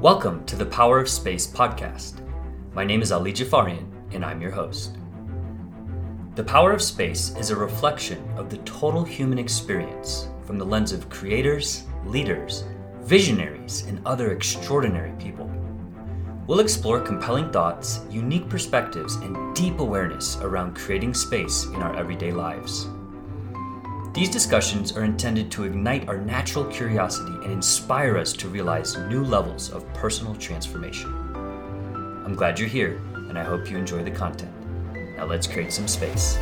Welcome to the Power of Space podcast. My name is Ali Jafarian, and I'm your host. The Power of Space is a reflection of the total human experience from the lens of creators, leaders, visionaries, and other extraordinary people. We'll explore compelling thoughts, unique perspectives, and deep awareness around creating space in our everyday lives. These discussions are intended to ignite our natural curiosity and inspire us to realize new levels of personal transformation. I'm glad you're here, and I hope you enjoy the content. Now let's create some space.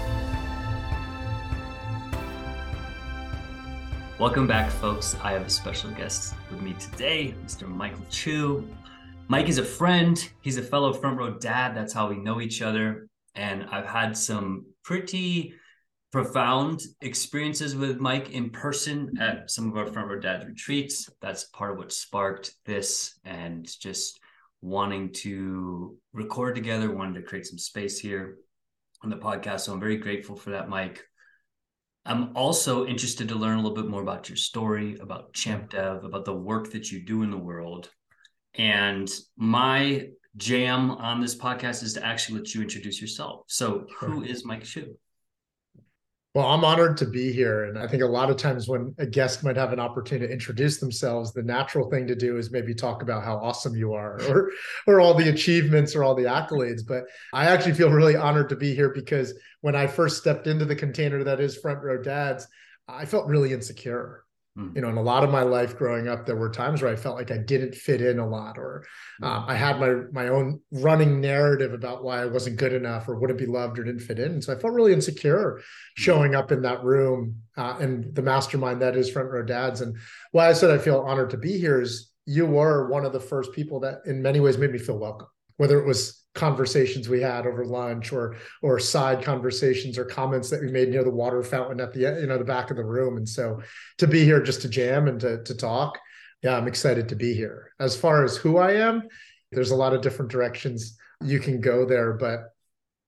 Welcome back, folks. I have a special guest with me today, Mr. Michael Chu. Mike is a friend, he's a fellow front row dad. That's how we know each other. And I've had some pretty profound experiences with Mike in person at some of our front row dad retreats. That's part of what sparked this and just wanting to record together, wanted to create some space here on the podcast. So I'm very grateful for that, Mike. I'm also interested to learn a little bit more about your story, about Champ Dev, about the work that you do in the world. And my jam on this podcast is to actually let you introduce yourself. So, who is Mike Chu? Well, I'm honored to be here. And I think a lot of times when a guest might have an opportunity to introduce themselves, the natural thing to do is maybe talk about how awesome you are or or all the achievements or all the accolades. But I actually feel really honored to be here because when I first stepped into the container that is front row dads, I felt really insecure. Hmm. You know, in a lot of my life growing up, there were times where I felt like I didn't fit in a lot, or um, I had my my own running narrative about why I wasn't good enough, or wouldn't be loved, or didn't fit in. And so I felt really insecure hmm. showing up in that room uh, and the mastermind that is Front Row Dads. And why I said I feel honored to be here is you were one of the first people that, in many ways, made me feel welcome. Whether it was conversations we had over lunch or or side conversations or comments that we made near the water fountain at the you know the back of the room. And so to be here just to jam and to, to talk yeah i'm excited to be here. As far as who i am there's a lot of different directions you can go there but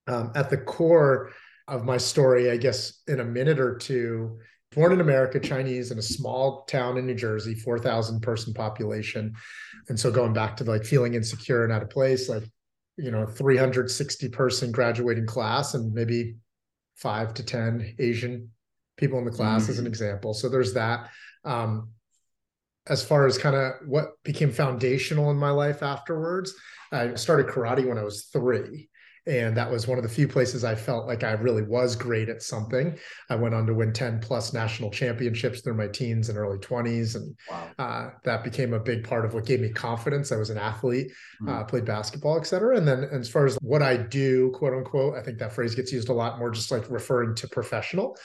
um, at the core of my story i guess in a minute or two born in america chinese in a small town in new jersey 4000 person population. And so going back to like feeling insecure and out of place like you know 360 person graduating class and maybe five to ten asian people in the class mm-hmm. as an mm-hmm. example so there's that um, as far as kind of what became foundational in my life afterwards i started karate when i was three and that was one of the few places I felt like I really was great at something. I went on to win 10 plus national championships through my teens and early 20s. And wow. uh, that became a big part of what gave me confidence. I was an athlete, mm-hmm. uh, played basketball, et cetera. And then as far as what I do, quote unquote, I think that phrase gets used a lot more just like referring to professional.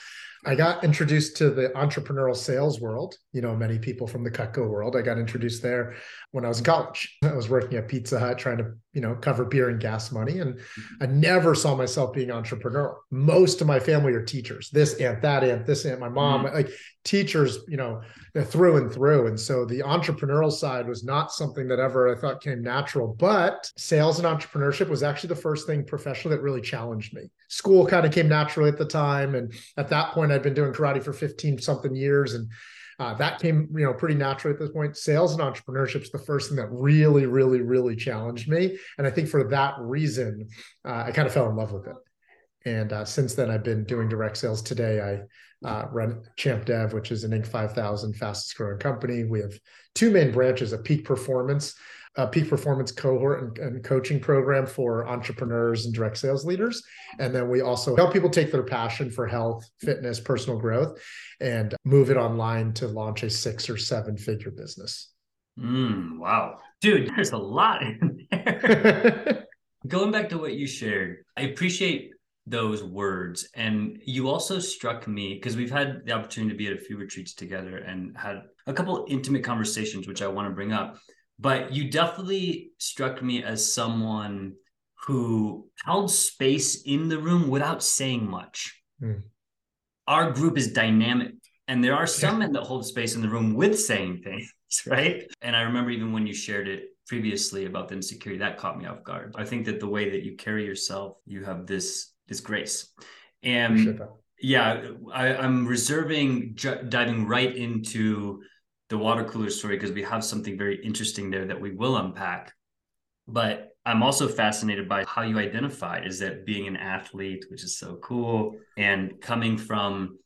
I got introduced to the entrepreneurial sales world. You know, many people from the Cutco world. I got introduced there when I was in college. I was working at Pizza Hut trying to, you know, cover beer and gas money. And I never saw myself being entrepreneurial. Most of my family are teachers. This aunt, that aunt, this aunt, my mom, mm-hmm. like teachers, you know, through and through. And so the entrepreneurial side was not something that ever I thought came natural. But sales and entrepreneurship was actually the first thing professionally that really challenged me. School kind of came naturally at the time. And at that point, I'd been doing karate for 15 something years. And uh, that came, you know, pretty naturally at this point. Sales and entrepreneurship is the first thing that really, really, really challenged me, and I think for that reason, uh, I kind of fell in love with it. And uh, since then, I've been doing direct sales. Today, I uh, run Champ Dev, which is an Inc. 5000 fastest growing company. We have two main branches: a peak performance a peak performance cohort and, and, coaching program for entrepreneurs and direct sales leaders. And then we also help people take their passion for health, fitness, personal growth, and move it online to launch a six or seven figure business. Mm, wow. Dude, there's a lot in there. Going back to what you shared, I appreciate those words. And you also struck me because we've had the opportunity to be at a few retreats together and had a couple intimate conversations, which I want to bring up but you definitely struck me as someone who held space in the room without saying much. Mm. Our group is dynamic, and there are some men that hold space in the room with saying things, right? And I remember even when you shared it previously about the insecurity, that caught me off guard. I think that the way that you carry yourself, you have this this grace, and yeah, I, am reserving j- diving right into the water cooler story because we have something very interesting there that we will unpack. But I'm also fascinated by how you identify is that being an athlete, which is so cool, and coming from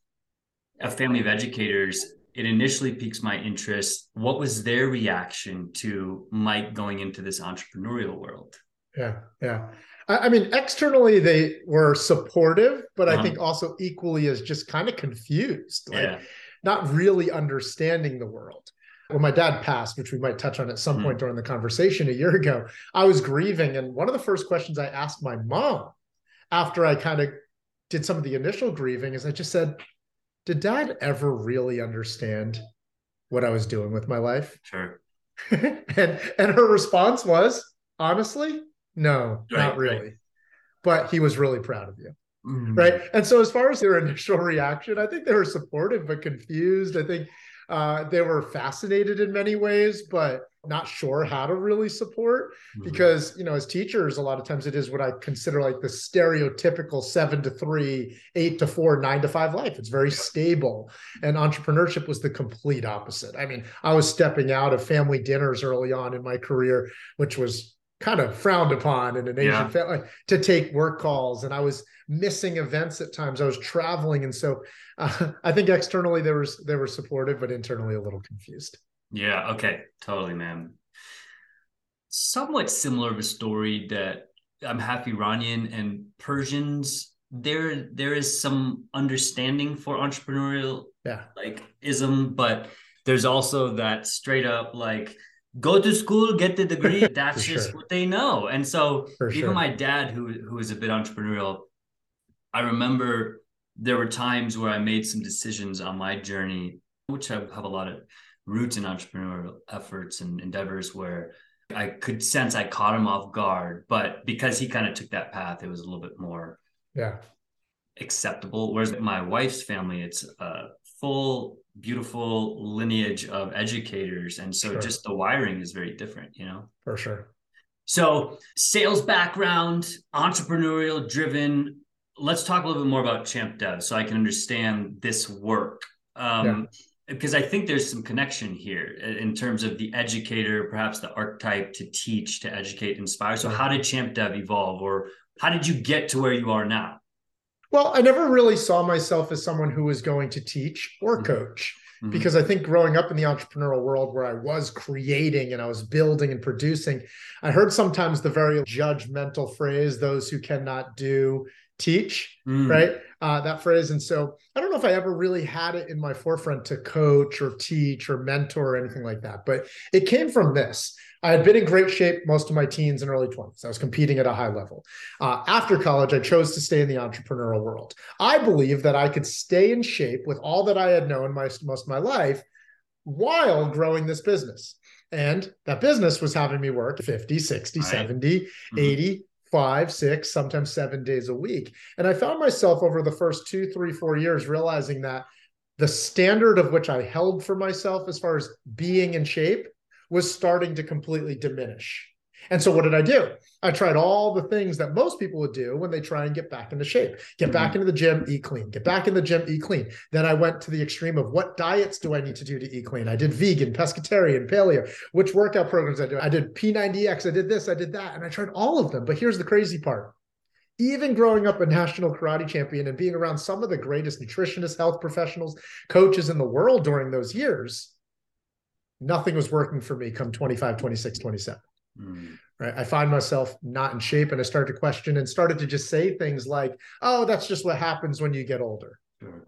a family of educators, it initially piques my interest. What was their reaction to Mike going into this entrepreneurial world? Yeah, yeah. I, I mean, externally they were supportive, but uh-huh. I think also equally as just kind of confused, like yeah. Not really understanding the world when my dad passed, which we might touch on at some mm-hmm. point during the conversation a year ago, I was grieving. And one of the first questions I asked my mom after I kind of did some of the initial grieving is I just said, Did dad ever really understand what I was doing with my life? Sure. and and her response was, honestly, no, right, not really. Right. But he was really proud of you. Mm-hmm. Right. And so as far as their initial reaction, I think they were supportive but confused. I think uh, they were fascinated in many ways, but not sure how to really support mm-hmm. because you know as teachers a lot of times it is what i consider like the stereotypical seven to three eight to four nine to five life it's very stable and entrepreneurship was the complete opposite i mean i was stepping out of family dinners early on in my career which was kind of frowned upon in an Asian yeah. family to take work calls. And I was missing events at times. I was traveling. And so uh, I think externally they were, they were supportive, but internally a little confused. Yeah. Okay. Totally, man. Somewhat similar of a story that I'm half Iranian and Persians. There, there is some understanding for entrepreneurial yeah. like ism, but there's also that straight up like go to school, get the degree. That's just sure. what they know. And so For even sure. my dad, who who is a bit entrepreneurial, I remember there were times where I made some decisions on my journey, which have, have a lot of roots in entrepreneurial efforts and endeavors where I could sense I caught him off guard. But because he kind of took that path, it was a little bit more yeah acceptable. Whereas my wife's family, it's a full beautiful lineage of educators and so sure. just the wiring is very different you know for sure so sales background entrepreneurial driven let's talk a little bit more about champ dev so i can understand this work um, yeah. because i think there's some connection here in terms of the educator perhaps the archetype to teach to educate inspire so how did champ dev evolve or how did you get to where you are now well, I never really saw myself as someone who was going to teach or mm-hmm. coach mm-hmm. because I think growing up in the entrepreneurial world where I was creating and I was building and producing, I heard sometimes the very judgmental phrase, those who cannot do teach, mm. right? Uh, that phrase. And so I don't know if I ever really had it in my forefront to coach or teach or mentor or anything like that, but it came from this. I had been in great shape most of my teens and early 20s. I was competing at a high level. Uh, after college, I chose to stay in the entrepreneurial world. I believe that I could stay in shape with all that I had known my, most of my life while growing this business. And that business was having me work 50, 60, right. 70, mm-hmm. 80, five, six, sometimes seven days a week. And I found myself over the first two, three, four years realizing that the standard of which I held for myself as far as being in shape was starting to completely diminish. And so what did I do? I tried all the things that most people would do when they try and get back into shape. Get mm-hmm. back into the gym, eat clean. Get back in the gym, eat clean. Then I went to the extreme of what diets do I need to do to eat clean? I did vegan, pescatarian, paleo. Which workout programs I do? I did P90X, I did this, I did that, and I tried all of them. But here's the crazy part. Even growing up a national karate champion and being around some of the greatest nutritionists, health professionals, coaches in the world during those years, nothing was working for me come 25, 26, 27. Mm. Right. I find myself not in shape and I started to question and started to just say things like, oh, that's just what happens when you get older.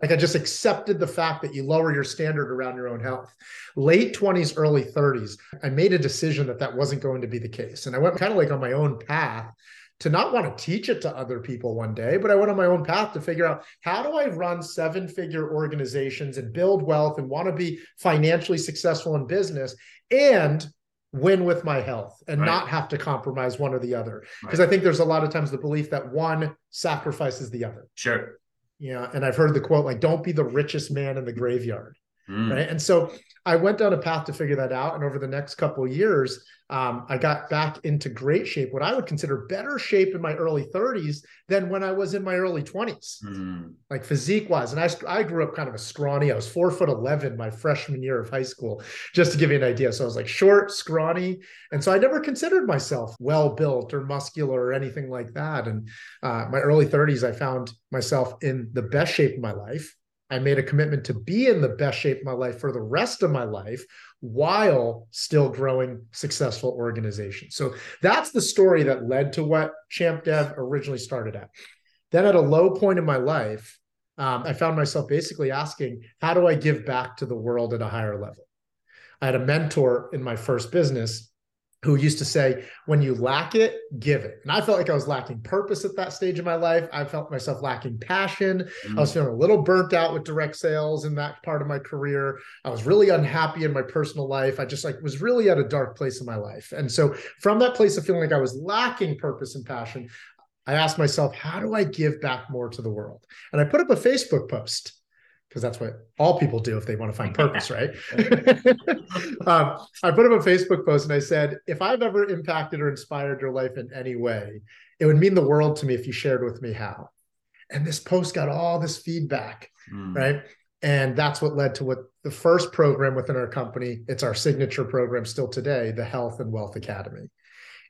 Like I just accepted the fact that you lower your standard around your own health. Late 20s, early 30s, I made a decision that that wasn't going to be the case. And I went kind of like on my own path to not want to teach it to other people one day, but I went on my own path to figure out how do I run seven figure organizations and build wealth and want to be financially successful in business and win with my health and right. not have to compromise one or the other. Because right. I think there's a lot of times the belief that one sacrifices the other. Sure. Yeah. And I've heard the quote like, don't be the richest man in the graveyard. mm. right? And so I went down a path to figure that out. And over the next couple of years, um, I got back into great shape, what I would consider better shape in my early 30s than when I was in my early 20s, mm. like physique wise. And I, I grew up kind of a scrawny. I was four foot 11 my freshman year of high school, just to give you an idea. So I was like short, scrawny. And so I never considered myself well built or muscular or anything like that. And uh, my early 30s, I found myself in the best shape of my life I made a commitment to be in the best shape of my life for the rest of my life while still growing successful organizations. So that's the story that led to what Champ Dev originally started at. Then at a low point in my life, um, I found myself basically asking, how do I give back to the world at a higher level? I had a mentor in my first business who used to say, when you lack it, give it. And I felt like I was lacking purpose at that stage of my life. I felt myself lacking passion. Mm. I was feeling a little burnt out with direct sales in that part of my career. I was really unhappy in my personal life. I just like was really at a dark place in my life. And so from that place of feeling like I was lacking purpose and passion, I asked myself, how do I give back more to the world? And I put up a Facebook post because that's what all people do if they want to find purpose, right? um, I put up a Facebook post and I said, if I've ever impacted or inspired your life in any way, it would mean the world to me if you shared with me how. And this post got all this feedback, mm. right? And that's what led to what the first program within our company, it's our signature program still today, the Health and Wealth Academy.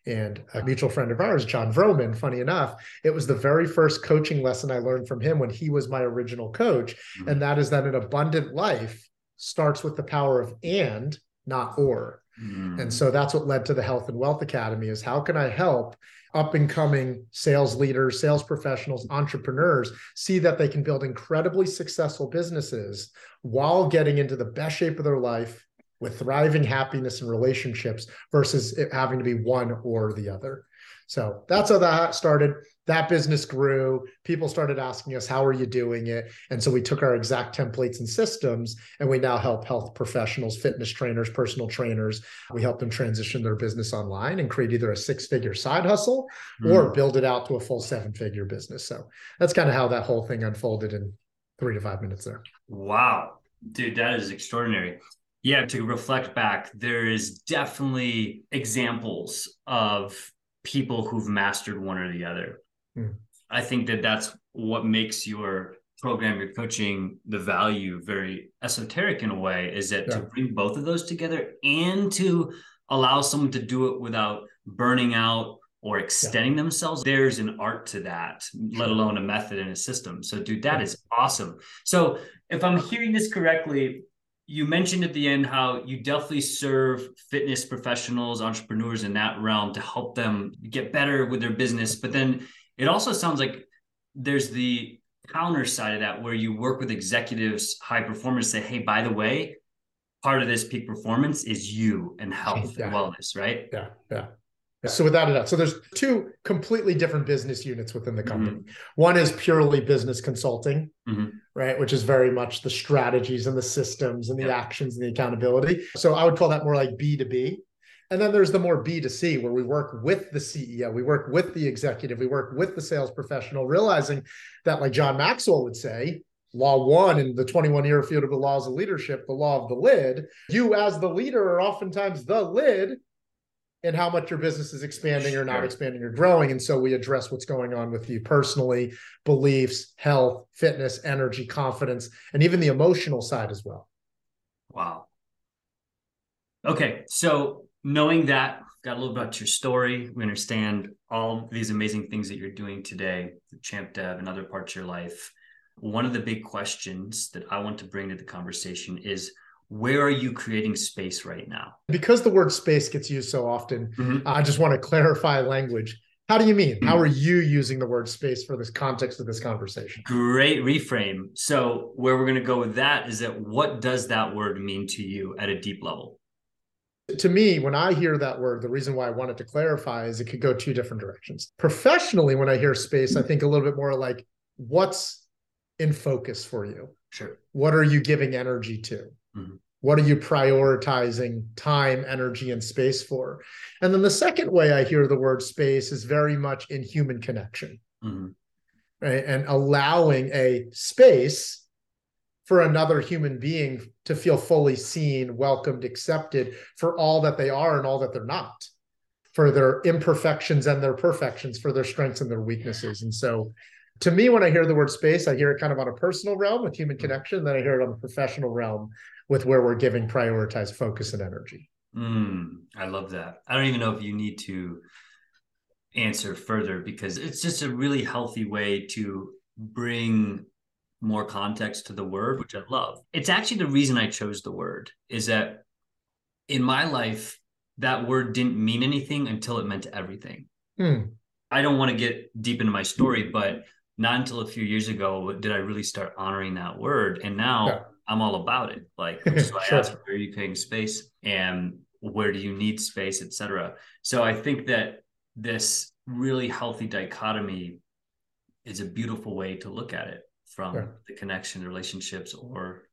And a mutual friend of ours, Jon Vroman, funny enough, it was the very first coaching lesson I learned from him when he was my original coach. Mm-hmm. And that is that an abundant life starts with the power of and, not or. Mm-hmm. And so that's what led to the Health and Wealth Academy is how can I help up and coming sales leaders, sales professionals, entrepreneurs see that they can build incredibly successful businesses while getting into the best shape of their life with thriving happiness and relationships versus it having to be one or the other. So that's how that started. That business grew. People started asking us, How are you doing it? And so we took our exact templates and systems, and we now help health professionals, fitness trainers, personal trainers. We help them transition their business online and create either a six figure side hustle mm. or build it out to a full seven figure business. So that's kind of how that whole thing unfolded in three to five minutes there. Wow. Dude, that is extraordinary. Yeah, to reflect back, there is definitely examples of people who've mastered one or the other. Mm. I think that that's what makes your program, your coaching, the value very esoteric in a way is that yeah. to bring both of those together and to allow someone to do it without burning out or extending yeah. themselves there's an art to that let alone a method and a system so dude that is awesome so if i'm hearing this correctly you mentioned at the end how you definitely serve fitness professionals, entrepreneurs in that realm to help them get better with their business. But then it also sounds like there's the counter side of that where you work with executives, high performers, say, hey, by the way, part of this peak performance is you and health yeah. and wellness, right? Yeah. Yeah. So without a doubt, so there's two completely different business units within the company. Mm-hmm. One is purely business consulting, mm-hmm. right, which is very much the strategies and the systems and the yeah. actions and the accountability. So I would call that more like B2B. And then there's the more B2C where we work with the CEO, we work with the executive, we work with the sales professional, realizing that, like John Maxwell would say, law one in the 21 Irrefutable the laws of leadership, the law of the lid. You, as the leader, are oftentimes the lid and how much your business is expanding or not expanding or growing. And so we address what's going on with you personally, beliefs, health, fitness, energy, confidence, and even the emotional side as well. Wow. Okay. So knowing that, got a little bit about your story. We understand all these amazing things that you're doing today, Champ Dev and other parts of your life. One of the big questions that I want to bring to the conversation is where are you creating space right now? Because the word space gets used so often, mm-hmm. I just want to clarify language. How do you mean? Mm-hmm. How are you using the word space for this context of this conversation? Great reframe. So, where we're going to go with that is that what does that word mean to you at a deep level? To me, when I hear that word, the reason why I wanted to clarify is it could go two different directions. Professionally, when I hear space, I think a little bit more like what's in focus for you? Sure. What are you giving energy to? Mm-hmm. What are you prioritizing time, energy, and space for? And then the second way I hear the word space is very much in human connection, mm-hmm. right? And allowing a space for another human being to feel fully seen, welcomed, accepted for all that they are and all that they're not, for their imperfections and their perfections, for their strengths and their weaknesses. And so, to me, when I hear the word space, I hear it kind of on a personal realm with human connection, then I hear it on a professional realm with where we're giving prioritized focus and energy. Mm, I love that. I don't even know if you need to answer further because it's just a really healthy way to bring more context to the word, which I love. It's actually the reason I chose the word is that in my life, that word didn't mean anything until it meant everything. Hmm. I don't want to get deep into my story, but not until a few years ago did I really start honoring that word. And now yeah. I'm all about it. Like, so I sure. ask, where are you creating space and where do you need space, etc. So I think that this really healthy dichotomy is a beautiful way to look at it from yeah. the connection, relationships, or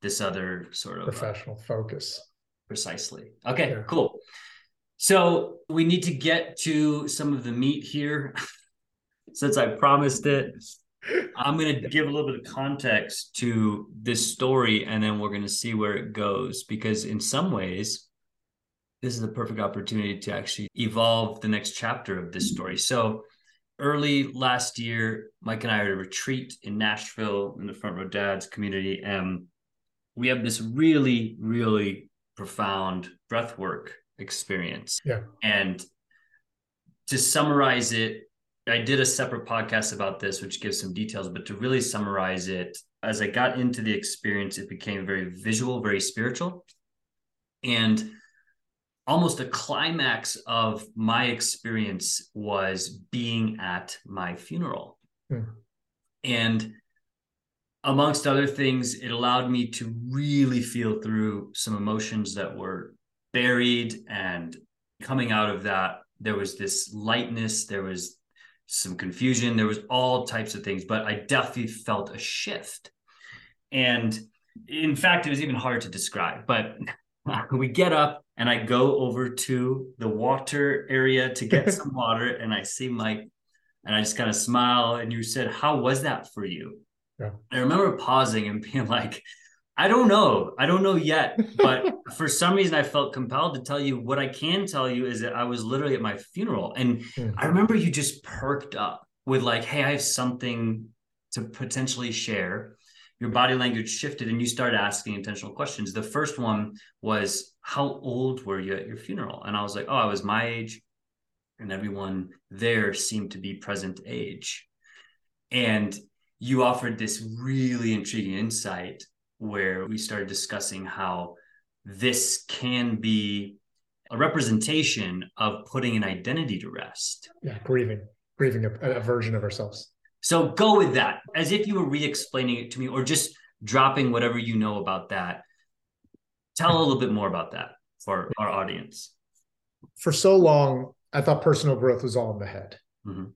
this other sort of professional uh, focus. Precisely. Okay, yeah. cool. So we need to get to some of the meat here. Since I promised it, I'm going to give a little bit of context to this story and then we're going to see where it goes. Because in some ways, this is the perfect opportunity to actually evolve the next chapter of this story. So, early last year, Mike and I had a retreat in Nashville in the Front Row Dads community. And we have this really, really profound breath work experience. Yeah. And to summarize it, I did a separate podcast about this, which gives some details, but to really summarize it, as I got into the experience, it became very visual, very spiritual. And almost a climax of my experience was being at my funeral. Hmm. And amongst other things, it allowed me to really feel through some emotions that were buried. And coming out of that, there was this lightness, there was some confusion, there was all types of things, but I definitely felt a shift. And in fact, it was even hard to describe, but we get up and I go over to the water area to get some water and I see Mike and I just kind of smile and you said, How was that for you? Yeah. I remember pausing and being like, I don't know. I don't know yet. But for some reason, I felt compelled to tell you what I can tell you is that I was literally at my funeral. And mm-hmm. I remember you just perked up with, like, hey, I have something to potentially share your body language shifted and you started asking intentional questions. The first one was, How old were you at your funeral? And I was like, Oh, I was my age. And everyone there seemed to be present age. And you offered this really intriguing insight where we started discussing how this can be a representation of putting an identity to rest. Yeah, grieving, grieving a, a version of ourselves. So go with that as if you were re explaining it to me or just dropping whatever you know about that. Tell a little bit more about that for our audience. For so long, I thought personal growth was all in the head. Mm-hmm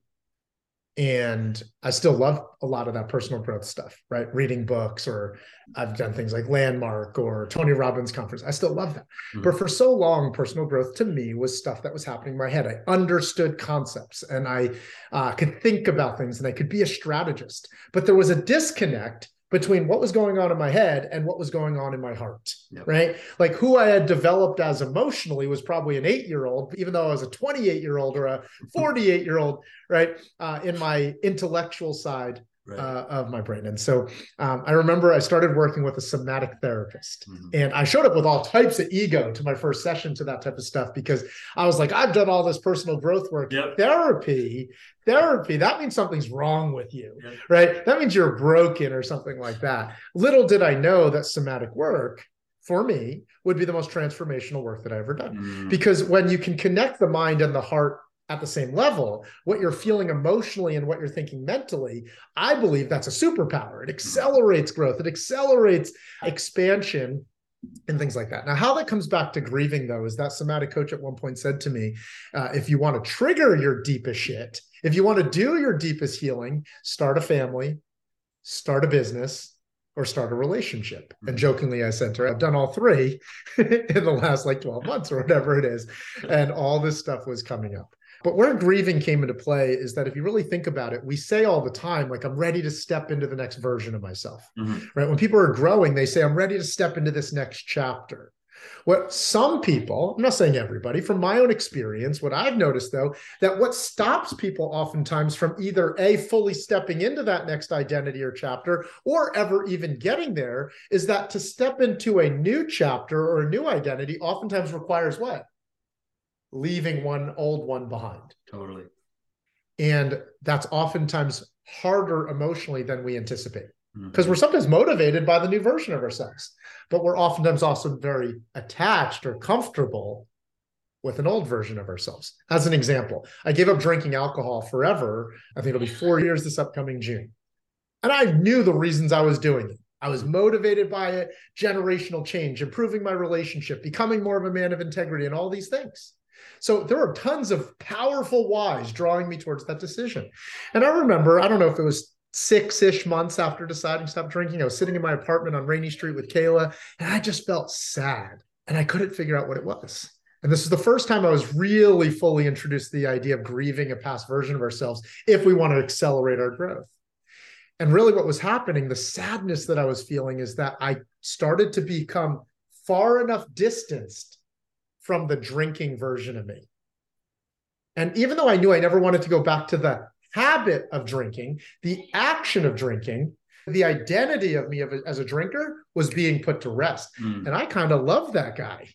and I still love a lot of that personal growth stuff, right? Reading books, or I've done things like Landmark or Tony Robbins conference. I still love that. Mm-hmm. But for so long, personal growth to me was stuff that was happening in my head. I understood concepts and I uh, could think about things and I could be a strategist. But there was a disconnect between what was going on in my head and what was going on in my heart, yep. right? Like who I had developed as emotionally was probably an eight year old, even though I was a 28 year old or a 48 year old, right? Uh, in my intellectual side right. uh, of my brain. And so um, I remember I started working with a somatic therapist mm-hmm. and I showed up with all types of ego to my first session to that type of stuff because I was like, I've done all this personal growth work. Yep. Therapy, therapy, that means something's wrong with you, yep. right? That means you're broken or something like that. Little did I know that somatic work for me would be the most transformational work that I ever done. Mm. Because when you can connect the mind and the heart at the same level, what you're feeling emotionally and what you're thinking mentally, I believe that's a superpower. It accelerates growth, it accelerates expansion and things like that. Now, how that comes back to grieving, though, is that somatic coach at one point said to me, uh, if you want to trigger your deepest shit, if you want to do your deepest healing, start a family, start a business, or start a relationship. And mm-hmm. jokingly, I said to her, I've done all three in the last like 12 months or whatever it is. And all this stuff was coming up. But where grieving came into play is that if you really think about it, we say all the time, like, I'm ready to step into the next version of myself, mm-hmm. right? When people are growing, they say, I'm ready to step into this next chapter. What some people, I'm not saying everybody, from my own experience, what I've noticed though, that what stops people oftentimes from either A, fully stepping into that next identity or chapter, or ever even getting there, is that to step into a new chapter or a new identity oftentimes requires what? Leaving one old one behind. Totally. And that's oftentimes harder emotionally than we anticipate because mm-hmm. we're sometimes motivated by the new version of ourselves, but we're oftentimes also very attached or comfortable with an old version of ourselves. As an example, I gave up drinking alcohol forever. I think it'll be four years this upcoming June. And I knew the reasons I was doing it. I was motivated by it, generational change, improving my relationship, becoming more of a man of integrity, and all these things. So there are tons of powerful whys drawing me towards that decision. And I remember, I don't know if it was six ish months after deciding to stop drinking, I was sitting in my apartment on Rainey Street with Kayla, and I just felt sad and I couldn't figure out what it was. And this is the first time I was really fully introduced to the idea of grieving a past version of ourselves if we want to accelerate our growth. And really, what was happening, the sadness that I was feeling is that I started to become far enough distanced from the drinking version of me. And even though I knew I never wanted to go back to the habit of drinking, the action of drinking, the identity of me as a drinker was being put to rest. Mm. And I kind of loved that guy,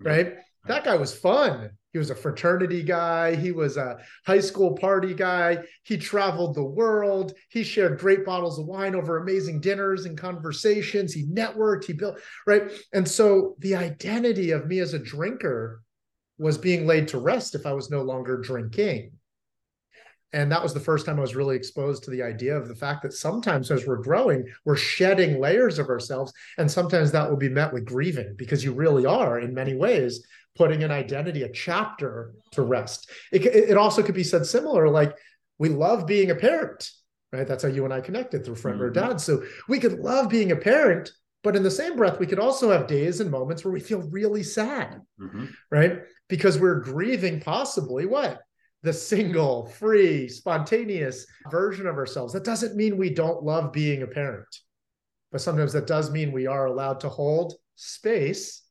right? That guy was fun. He was a fraternity guy. He was a high school party guy. He traveled the world. He shared great bottles of wine over amazing dinners and conversations. He networked. He built, right? And so the identity of me as a drinker was being laid to rest if I was no longer drinking. And that was the first time I was really exposed to the idea of the fact that sometimes as we're growing, we're shedding layers of ourselves. And sometimes that will be met with grieving because you really are, in many ways, putting an identity, a chapter to rest. It, it also could be said similar like, we love being a parent, right? That's how you and I connected through friend mm-hmm. or dad. So we could love being a parent, but in the same breath, we could also have days and moments where we feel really sad, mm-hmm. right? Because we're grieving possibly what? The single, free, spontaneous version of ourselves. That doesn't mean we don't love being a parent, but sometimes that does mean we are allowed to hold space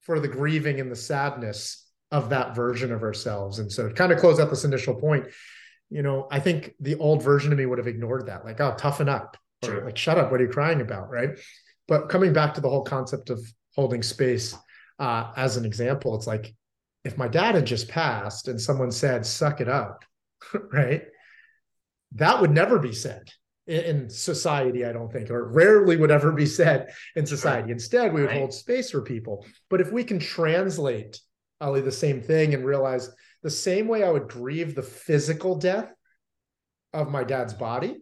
for the grieving and the sadness of that version of ourselves. And so, to kind of close out this initial point, you know, I think the old version of me would have ignored that, like, oh, toughen up, or like, shut up, what are you crying about? Right. But coming back to the whole concept of holding space uh, as an example, it's like, if my dad had just passed and someone said, suck it up, right? That would never be said in, society, I don't think, or rarely would ever be said in society. Instead, we would right. hold space for people. But if we can translate, Ali, the same thing and realize the same way I would grieve the physical death of my dad's body,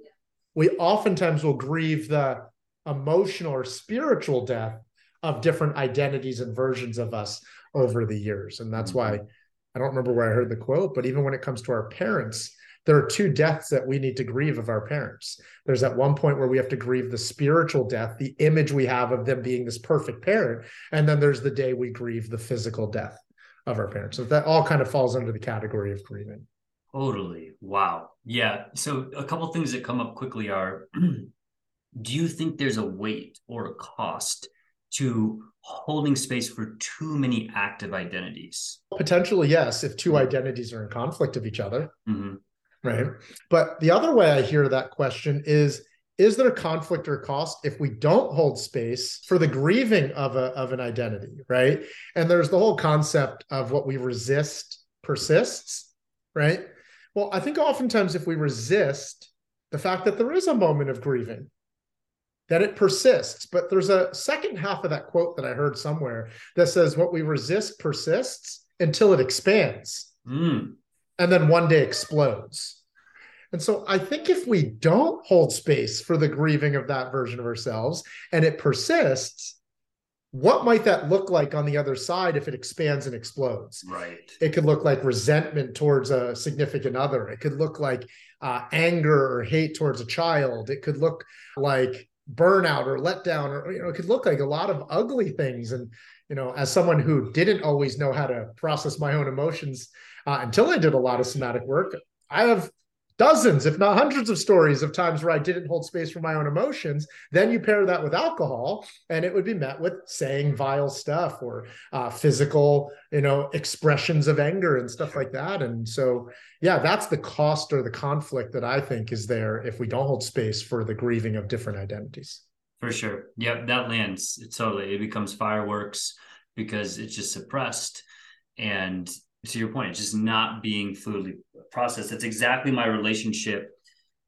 we oftentimes will grieve the emotional or spiritual death of different identities and versions of us over the years. And that's why mm-hmm. I don't remember where I heard the quote, but even when it comes to our parents, there are two deaths that we need to grieve of our parents. There's at one point where we have to grieve the spiritual death, the image we have of them being this perfect parent. And then there's the day we grieve the physical death of our parents. So that all kind of falls under the category of grieving. Totally. Wow. Yeah. So a couple things that come up quickly are do you think there's a weight or a cost to holding space for too many active identities? Potentially, yes, if two identities are in conflict of each other. Mm-hmm. Right. But the other way I hear that question is is there a conflict or cost if we don't hold space for the grieving of a of an identity right and there's the whole concept of what we resist persists right well i think oftentimes if we resist the fact that there is a moment of grieving that it persists. But there's a second half of that quote that I heard somewhere that says, What we resist persists until it expands mm. and then one day explodes. And so I think if we don't hold space for the grieving of that version of ourselves and it persists, what might that look like on the other side if it expands and explodes? Right. It could look like resentment towards a significant other. It could look like uh, anger or hate towards a child. It could look like burnout or letdown or you know it could look like a lot of ugly things. And you know, as someone who didn't always know how to process my own emotions uh, until I did a lot of somatic work, I have dozens, if not hundreds of stories of times where I didn't hold space for my own emotions. Then you pair that with alcohol, and it would be met with saying vile stuff or uh, physical, you know, expressions of anger and stuff like that. And so, yeah, that's the cost or the conflict that I think is there if we don't hold space for the grieving of different identities. For sure. Yep, that lands. It totally. It becomes fireworks because it's just suppressed. And to your point, just not being fluidly processed. That's exactly my relationship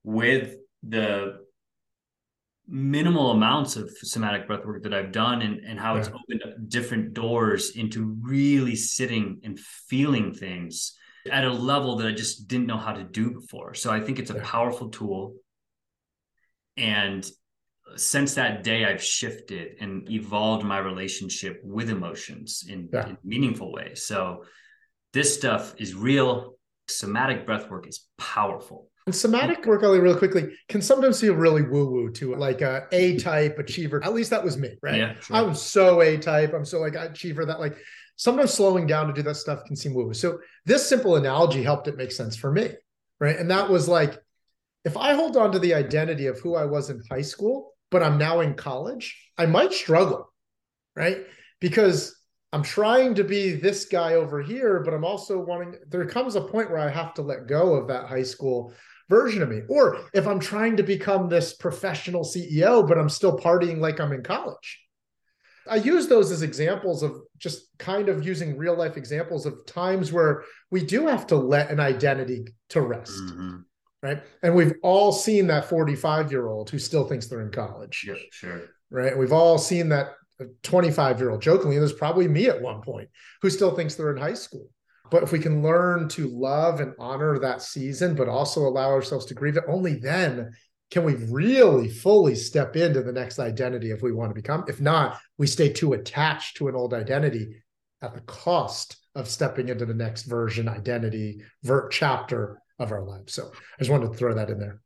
with the minimal amounts of somatic breath work that I've done and, and how yeah. it's opened up different doors into really sitting and feeling things at a level that I just didn't know how to do before. So I think it's a yeah. powerful tool. And since that day, I've shifted and evolved my relationship with emotions in, yeah. in meaningful ways. So this stuff is real. Somatic breath work is powerful. And somatic work, Ali, really quickly, can sometimes feel really woo-woo to like a A type achiever. At least that was me, right? Yeah, sure. I'm so A type. I'm so like achiever that like sometimes slowing down to do that stuff can seem woo-woo. So this simple analogy helped it make sense for me, right? And that was like, if I hold on to the identity of who I was in high school, but I'm now in college, I might struggle, right? Because I'm trying to be this guy over here, but I'm also wanting, there comes a point where I have to let go of that high school version of me. Or if I'm trying to become this professional CEO, but I'm still partying like I'm in college. I use those as examples of just kind of using real life examples of times where we do have to let an identity to rest. Mm-hmm. Right. And we've all seen that 45 year old who still thinks they're in college. Yeah, sure. Right. We've all seen that 25 year old jokingly there's probably me at one point who still thinks they're in high school. But if we can learn to love and honor that season but also allow ourselves to grieve it only then can we really fully step into the next identity if we want to become. If not we stay too attached to an old identity at the cost of stepping into the next version identity vert chapter of our lives. So i just wanted to throw that in there.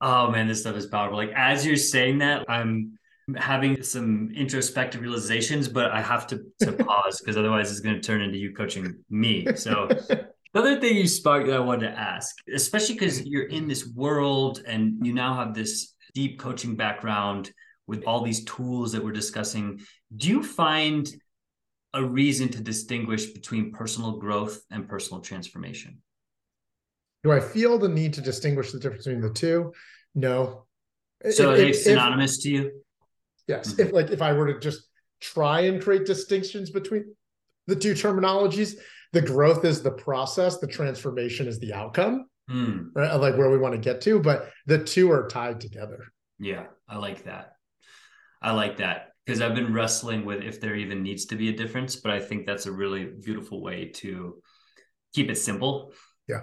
Oh man this stuff is powerful. Like as you're saying that i'm having some introspective realizations, but I have to, to pause because otherwise it's going to turn into you coaching me. So the other thing you sparked that I wanted to ask, especially because mm-hmm. you're in this world and you now have this deep coaching background with all these tools that we're discussing, do you find a reason to distinguish between personal growth and personal transformation? Do I feel the need to distinguish the difference between the two? No. So if, are they synonymous if, to you? Yes. Mm-hmm. If like if I were to just try and create distinctions between the two terminologies, the growth is the process, the transformation is the outcome. Mm. Right. Like where we want to get to, but the two are tied together. Yeah, I like that. I like that because I've been wrestling with if there even needs to be a difference, but I think that's a really beautiful way to keep it simple. Yeah.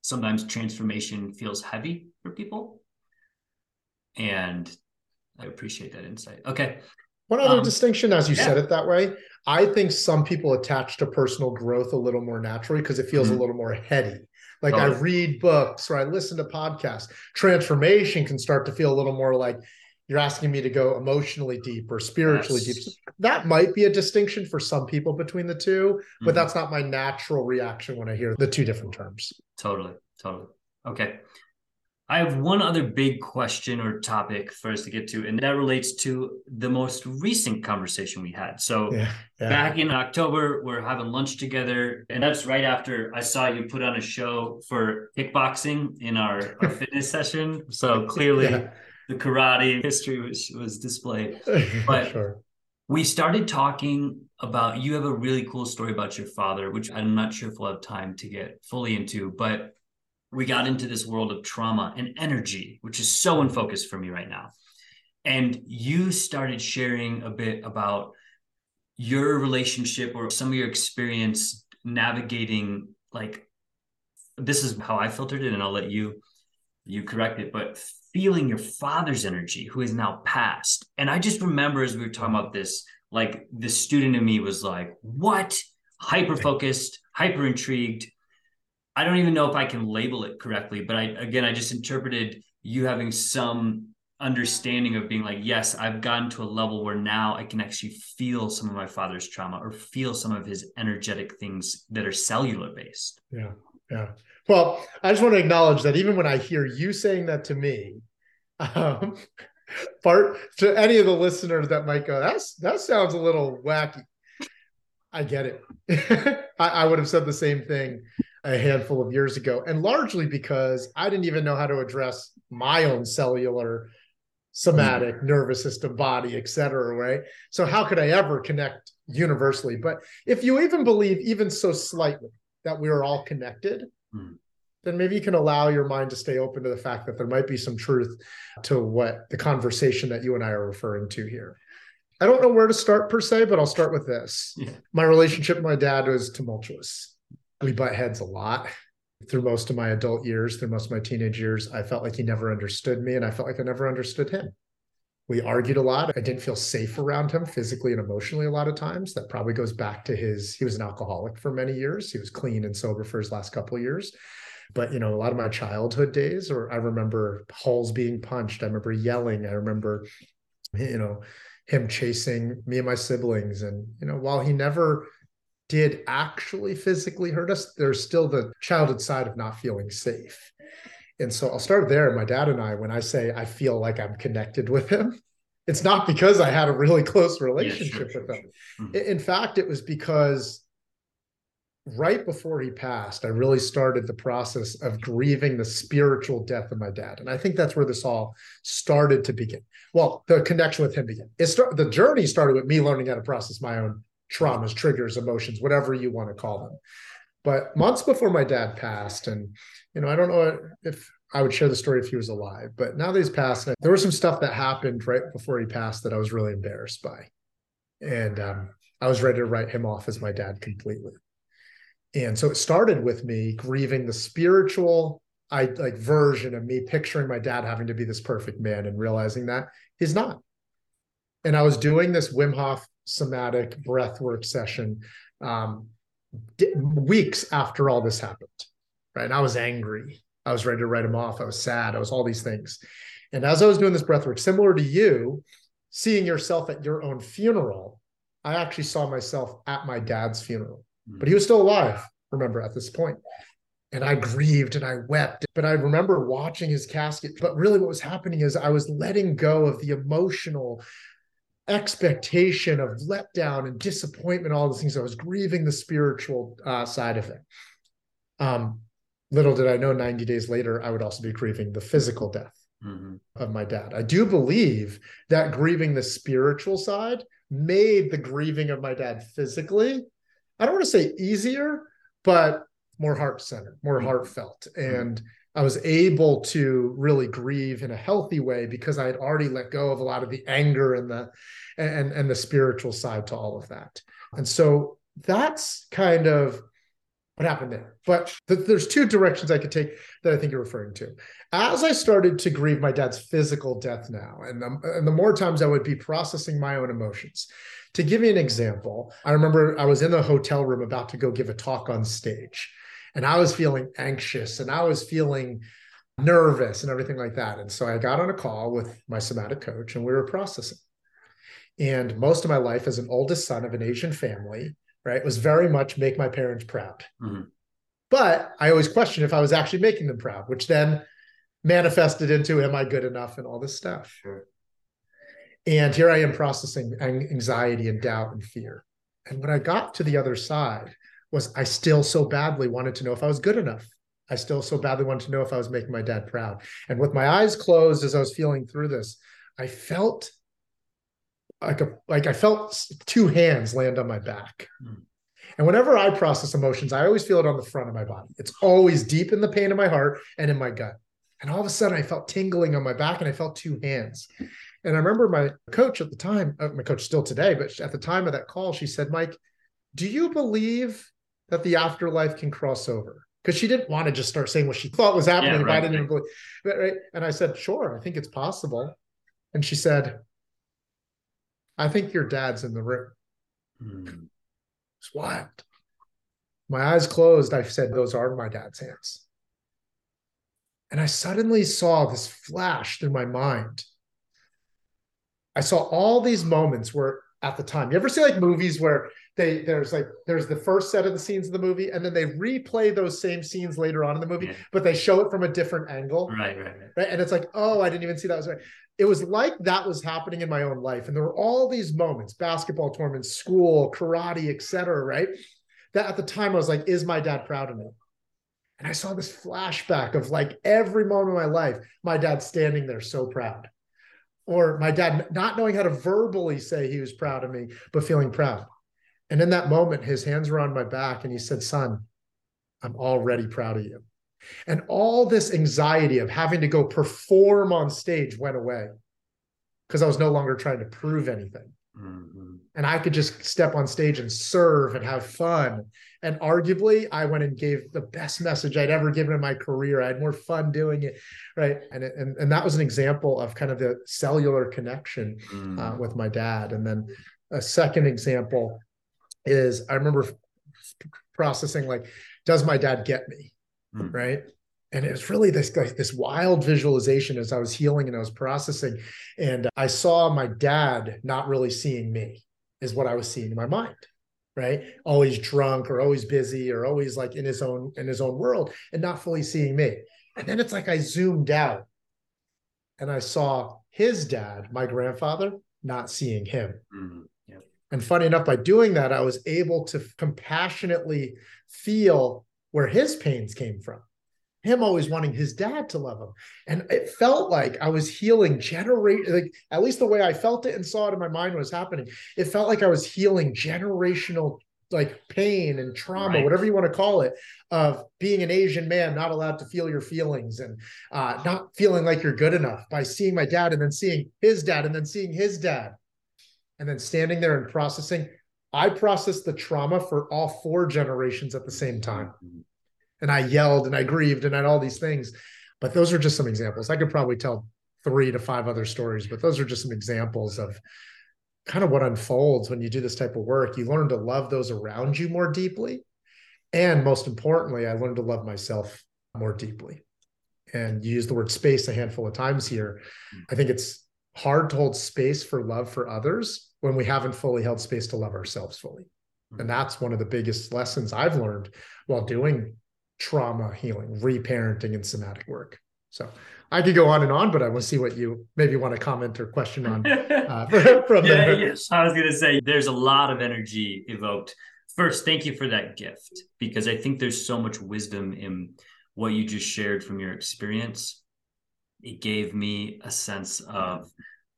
Sometimes transformation feels heavy for people. And I appreciate that insight. Okay. One other um, distinction, as you yeah. said it that way, I think some people attach to personal growth a little more naturally because it feels mm-hmm. a little more heady. Like oh. I read books or I listen to podcasts. Transformation can start to feel a little more like you're asking me to go emotionally deep or spiritually yes. deep. That might be a distinction for some people between the 2 mm-hmm. but that's not my natural reaction when I hear the two different terms. Totally. Totally. Okay. I have one other big question or topic for us to get to, and that relates to the most recent conversation we had. So, yeah, yeah. back in October, we're having lunch together, and that's right after I saw you put on a show for kickboxing in our, our fitness session. So, clearly, yeah. the karate history was, was displayed. But sure. we started talking about you have a really cool story about your father, which I'm not sure if we'll have time to get fully into, but we got into this world of trauma and energy, which is so in focus for me right now. And you started sharing a bit about your relationship or some of your experience navigating like this is how I filtered it and I'll let you you correct it but feeling your father's energy who is now passed and I just remember as we were talking about this like the student in me was like what hyper focused hyper intrigued I don't even know if I can label it correctly, but I again I just interpreted you having some understanding of being like, yes, I've gotten to a level where now I can actually feel some of my father's trauma or feel some of his energetic things that are cellular based. Yeah. Yeah. Well, I just want to acknowledge that even when I hear you saying that to me, um, part to any of the listeners that might go, that's that sounds a little wacky. I get it. I, I would have said the same thing a handful of years ago, and largely because I didn't even know how to address my own cellular somatic mm-hmm. nervous system body et cetera right so how could i ever connect universally but if you even believe even so slightly that we are all connected mm-hmm. then maybe you can allow your mind to stay open to the fact that there might be some truth to what the conversation that you and i are referring to here i don't know where to start per se but i'll start with this yeah. my relationship with my dad was tumultuous we butt heads a lot through most of my adult years, through most of my teenage years, I felt like he never understood me and I felt like I never understood him. We argued a lot. I didn't feel safe around him physically and emotionally a lot of times. That probably goes back to his, he was an alcoholic for many years. He was clean and sober for his last couple of years. But, you know, a lot of my childhood days, or I remember halls being punched. I remember yelling. I remember, you know, him chasing me and my siblings. And, you know, while he never did actually physically hurt us, there's still the childhood side of not feeling safe. And so I'll start there. My dad and I, when I say I feel like I'm connected with him, it's not because I had a really close relationship yeah, sure, with him. Sure. Mm-hmm. In fact, it was because right before he passed, I really started the process of grieving the spiritual death of my dad. And I think that's where this all started to begin. Well, the connection with him began. It start, the journey started with me learning how to process my own traumas, triggers, emotions, whatever you want to call them. But months before my dad passed, and you know, I don't know if I would share the story if he was alive, but now that he's passed, there was some stuff that happened right before he passed that I was really embarrassed by. And um, I was ready to write him off as my dad completely. And so it started with me grieving the spiritual I like version of me picturing my dad having to be this perfect man and realizing that he's not. And I was doing this Wim Hof somatic breathwork session um, weeks after all this happened. Right. And I was angry. I was ready to write him off. I was sad. I was all these things. And as I was doing this breathwork, similar to you, seeing yourself at your own funeral, I actually saw myself at my dad's funeral, mm-hmm. but he was still alive, remember, at this point. And I grieved and I wept. But I remember watching his casket. But really, what was happening is I was letting go of the emotional expectation of letdown and disappointment, all those things. I was grieving the spiritual uh, side of it. Um, little did I know, 90 days later, I would also be grieving the physical death mm-hmm. of my dad. I do believe that grieving the spiritual side made the grieving of my dad physically, I don't want to say easier, but more heart centered, more mm-hmm. heartfelt. And mm-hmm I was able to really grieve in a healthy way because I had already let go of a lot of the anger and the and and the spiritual side to all of that. And so that's kind of what happened there. But th- there's two directions I could take that I think you're referring to. As I started to grieve my dad's physical death now, and the, and the more times I would be processing my own emotions. To give you an example, I remember I was in the hotel room about to go give a talk on stage and I was feeling anxious and I was feeling nervous and everything like that. And so I got on a call with my somatic coach and we were processing. And most of my life as an oldest son of an Asian family, right, was very much make my parents proud. Mm-hmm. But I always questioned if I was actually making them proud, which then manifested into am I good enough and all this stuff. Sure. And here I am processing anxiety and doubt and fear. And when I got to the other side, was I still so badly wanted to know if I was good enough. I still so badly wanted to know if I was making my dad proud. And with my eyes closed as I was feeling through this, I felt like a like I felt two hands land on my back. Mm. And whenever I process emotions, I always feel it on the front of my body. It's always deep in the pain of my heart and in my gut. And all of a sudden, I felt tingling on my back, and I felt two hands. And I remember my coach at the time, uh, my coach still today, but at the time of that call, she said, "Mike, do you believe that the afterlife can cross over because she didn't want to just start saying what she thought was happening. Yeah, right, I didn't even believe, right? And I said, sure, I think it's possible. And she said, I think your dad's in the room. Mm. It's wild. My eyes closed. I said, those are my dad's hands. And I suddenly saw this flash through my mind I saw all these moments where at the time, you ever see like movies where they there's like there's the first set of the scenes of the movie and then they replay those same scenes later on in the movie, yeah. but they show it from a different angle. Right, right, right. Right. And it's like, oh, I didn't even see that was right. It was like that was happening in my own life. And there were all these moments, basketball tournaments, school, karate, etc. right? That at the time I was like, is my dad proud of me? And I saw this flashback of like every moment of my life, my dad standing there so proud. Or my dad not knowing how to verbally say he was proud of me, but feeling proud. And in that moment, his hands were on my back and he said, Son, I'm already proud of you. And all this anxiety of having to go perform on stage went away because I was no longer trying to prove anything. Mm-hmm. And I could just step on stage and serve and have fun. And arguably, I went and gave the best message I'd ever given in my career. I had more fun doing it, right? And and and that was an example of kind of the cellular connection mm. uh, with my dad. And then a second example is I remember processing like, does my dad get me? Mm. Right. And it was really this like this wild visualization as I was healing and I was processing. And I saw my dad not really seeing me, is what I was seeing in my mind. Right. Always drunk or always busy or always like in his own in his own world and not fully seeing me. And then it's like I zoomed out and I saw his dad, my grandfather, not seeing him. Mm-hmm. And funny enough, by doing that, I was able to compassionately feel where his pains came from. Him always wanting his dad to love him. And it felt like I was healing generate like at least the way I felt it and saw it in my mind was happening. It felt like I was healing generational like pain and trauma, right. whatever you want to call it, of being an Asian man, not allowed to feel your feelings and uh, not feeling like you're good enough by seeing my dad and then seeing his dad and then seeing his dad and then standing there and processing. I processed the trauma for all four generations at the same time. And I yelled and I grieved and I had all these things. But those are just some examples. I could probably tell three to five other stories, but those are just some examples of kind of what unfolds when you do this type of work. You learn to love those around you more deeply. And most importantly, I learned to love myself more deeply. And you use the word space a handful of times here. I think it's hard to hold space for love for others when we haven't fully held space to love ourselves fully. And mm-hmm. that's one of the biggest lessons I've learned while doing trauma healing, reparenting, and somatic work. So I could go on and on, but I want to see what you maybe want to comment or question on uh, from yeah, there. Yes. I was going to say there's a lot of energy evoked. First, thank you for that gift because I think there's so much wisdom in what you just shared from your experience it gave me a sense of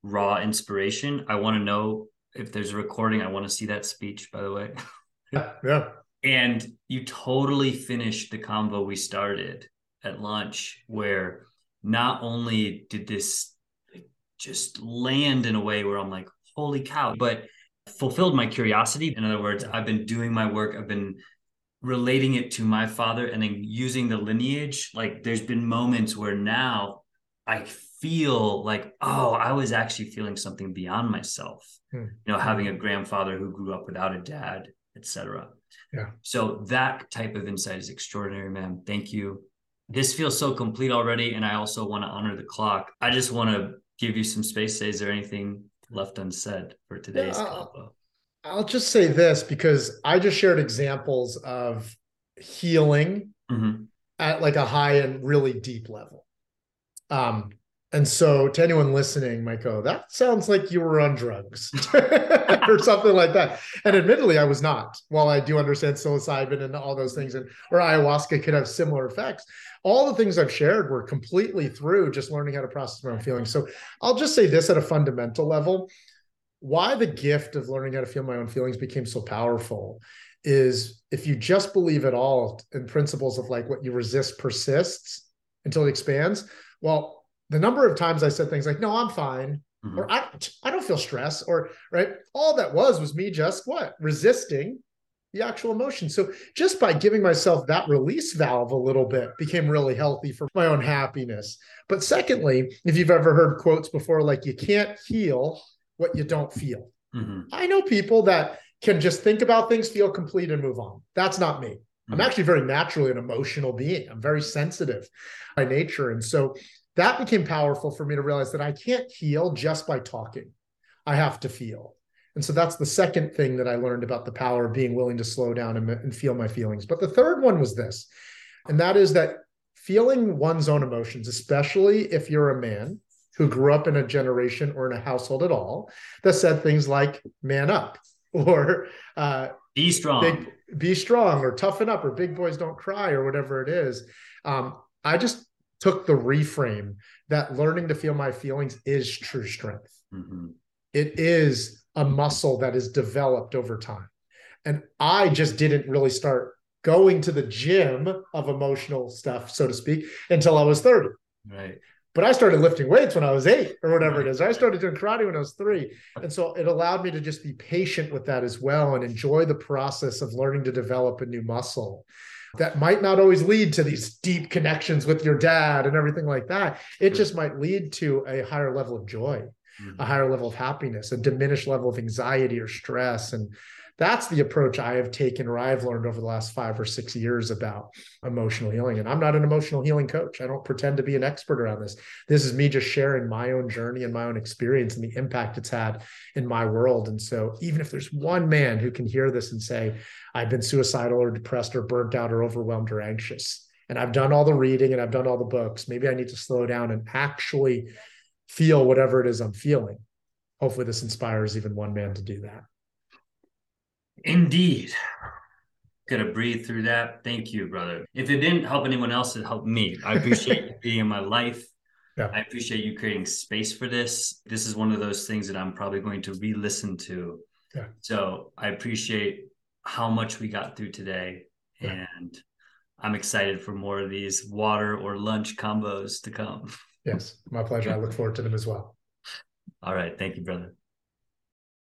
raw inspiration. I want to know if there's a recording. I want to see that speech, by the way. yeah. yeah. And you totally finished the convo we started at lunch, where not only did this just land in a way where I'm like, holy cow, but fulfilled my curiosity. In other words, I've been doing my work, I've been relating it to my father and then using the lineage. Like there's been moments where now I feel like, oh, I was actually feeling something beyond myself. Hmm. You know, having a grandfather who grew up without a dad, etc. Yeah. So that type of insight is extraordinary, man. Thank you. This feels so complete already, and I also want to honor the clock. I just want to give you some space. Say, is there anything left unsaid for today's yeah, I'll, I'll just say this because I just shared examples of healing mm-hmm. at like a high and really deep level um, and so to anyone listening might go, that sounds like you were on drugs or something like that. And admittedly, I was not. While I do understand psilocybin and all those things, and or ayahuasca could have similar effects, all the things I've shared were completely through just learning how to process my own feelings. So I'll just say this at a fundamental level. Why the gift of learning how to feel my own feelings became so powerful is if you just believe at all in principles of like what you resist persists until it expands well, the number of times I said things like, no, I'm fine, mm-hmm. or I, I don't feel stress, or right, all that was was me just what resisting the actual emotion. So just by giving myself that release valve a little bit became really healthy for my own happiness. But secondly, if you've ever heard quotes before, like you can't heal what you don't feel. Mm-hmm. I know people that can just think about things, feel complete, and move on. That's not me. I'm mm-hmm. actually very naturally an emotional being. I'm very sensitive by nature. And so that became powerful for me to realize that I can't heal just by talking. I have to feel. And so that's the second thing that I learned about the power of being willing to slow down and, and feel my feelings. But the third one was this, and that is that feeling one's own emotions, especially if you're a man who grew up in a generation or in a household at all that said things like man up or uh, be strong, big, be strong or toughen up or big boys don't cry or whatever it is. Um, I just took the reframe that learning to feel my feelings is true strength. Mm-hmm. It is a muscle that is developed over time. And I just didn't really start going to the gym of emotional stuff, so to speak, until I was 30. Right. But I started lifting weights when I was eight or whatever it is. I started doing karate when I was three. And so it allowed me to just be patient with that as well and enjoy the process of learning to develop a new muscle that might not always lead to these deep connections with your dad and everything like that. It just might lead to a higher level of joy, mm-hmm. a higher level of happiness, a diminished level of anxiety or stress. And that's the approach I have taken or I've learned over the last five or six years about emotional healing. And I'm not an emotional healing coach. I don't pretend to be an expert around this. This is me just sharing my own journey and my own experience and the impact it's had in my world. And so, even if there's one man who can hear this and say, I've been suicidal or depressed or burnt out or overwhelmed or anxious, and I've done all the reading and I've done all the books, maybe I need to slow down and actually feel whatever it is I'm feeling. Hopefully, this inspires even one man to do that. Indeed. Gotta breathe through that. Thank you, brother. If it didn't help anyone else, it helped me. I appreciate you being in my life. Yeah. I appreciate you creating space for this. This is one of those things that I'm probably going to re listen to. Yeah. So I appreciate how much we got through today. Yeah. And I'm excited for more of these water or lunch combos to come. Yes, my pleasure. I look forward to them as well. All right. Thank you, brother.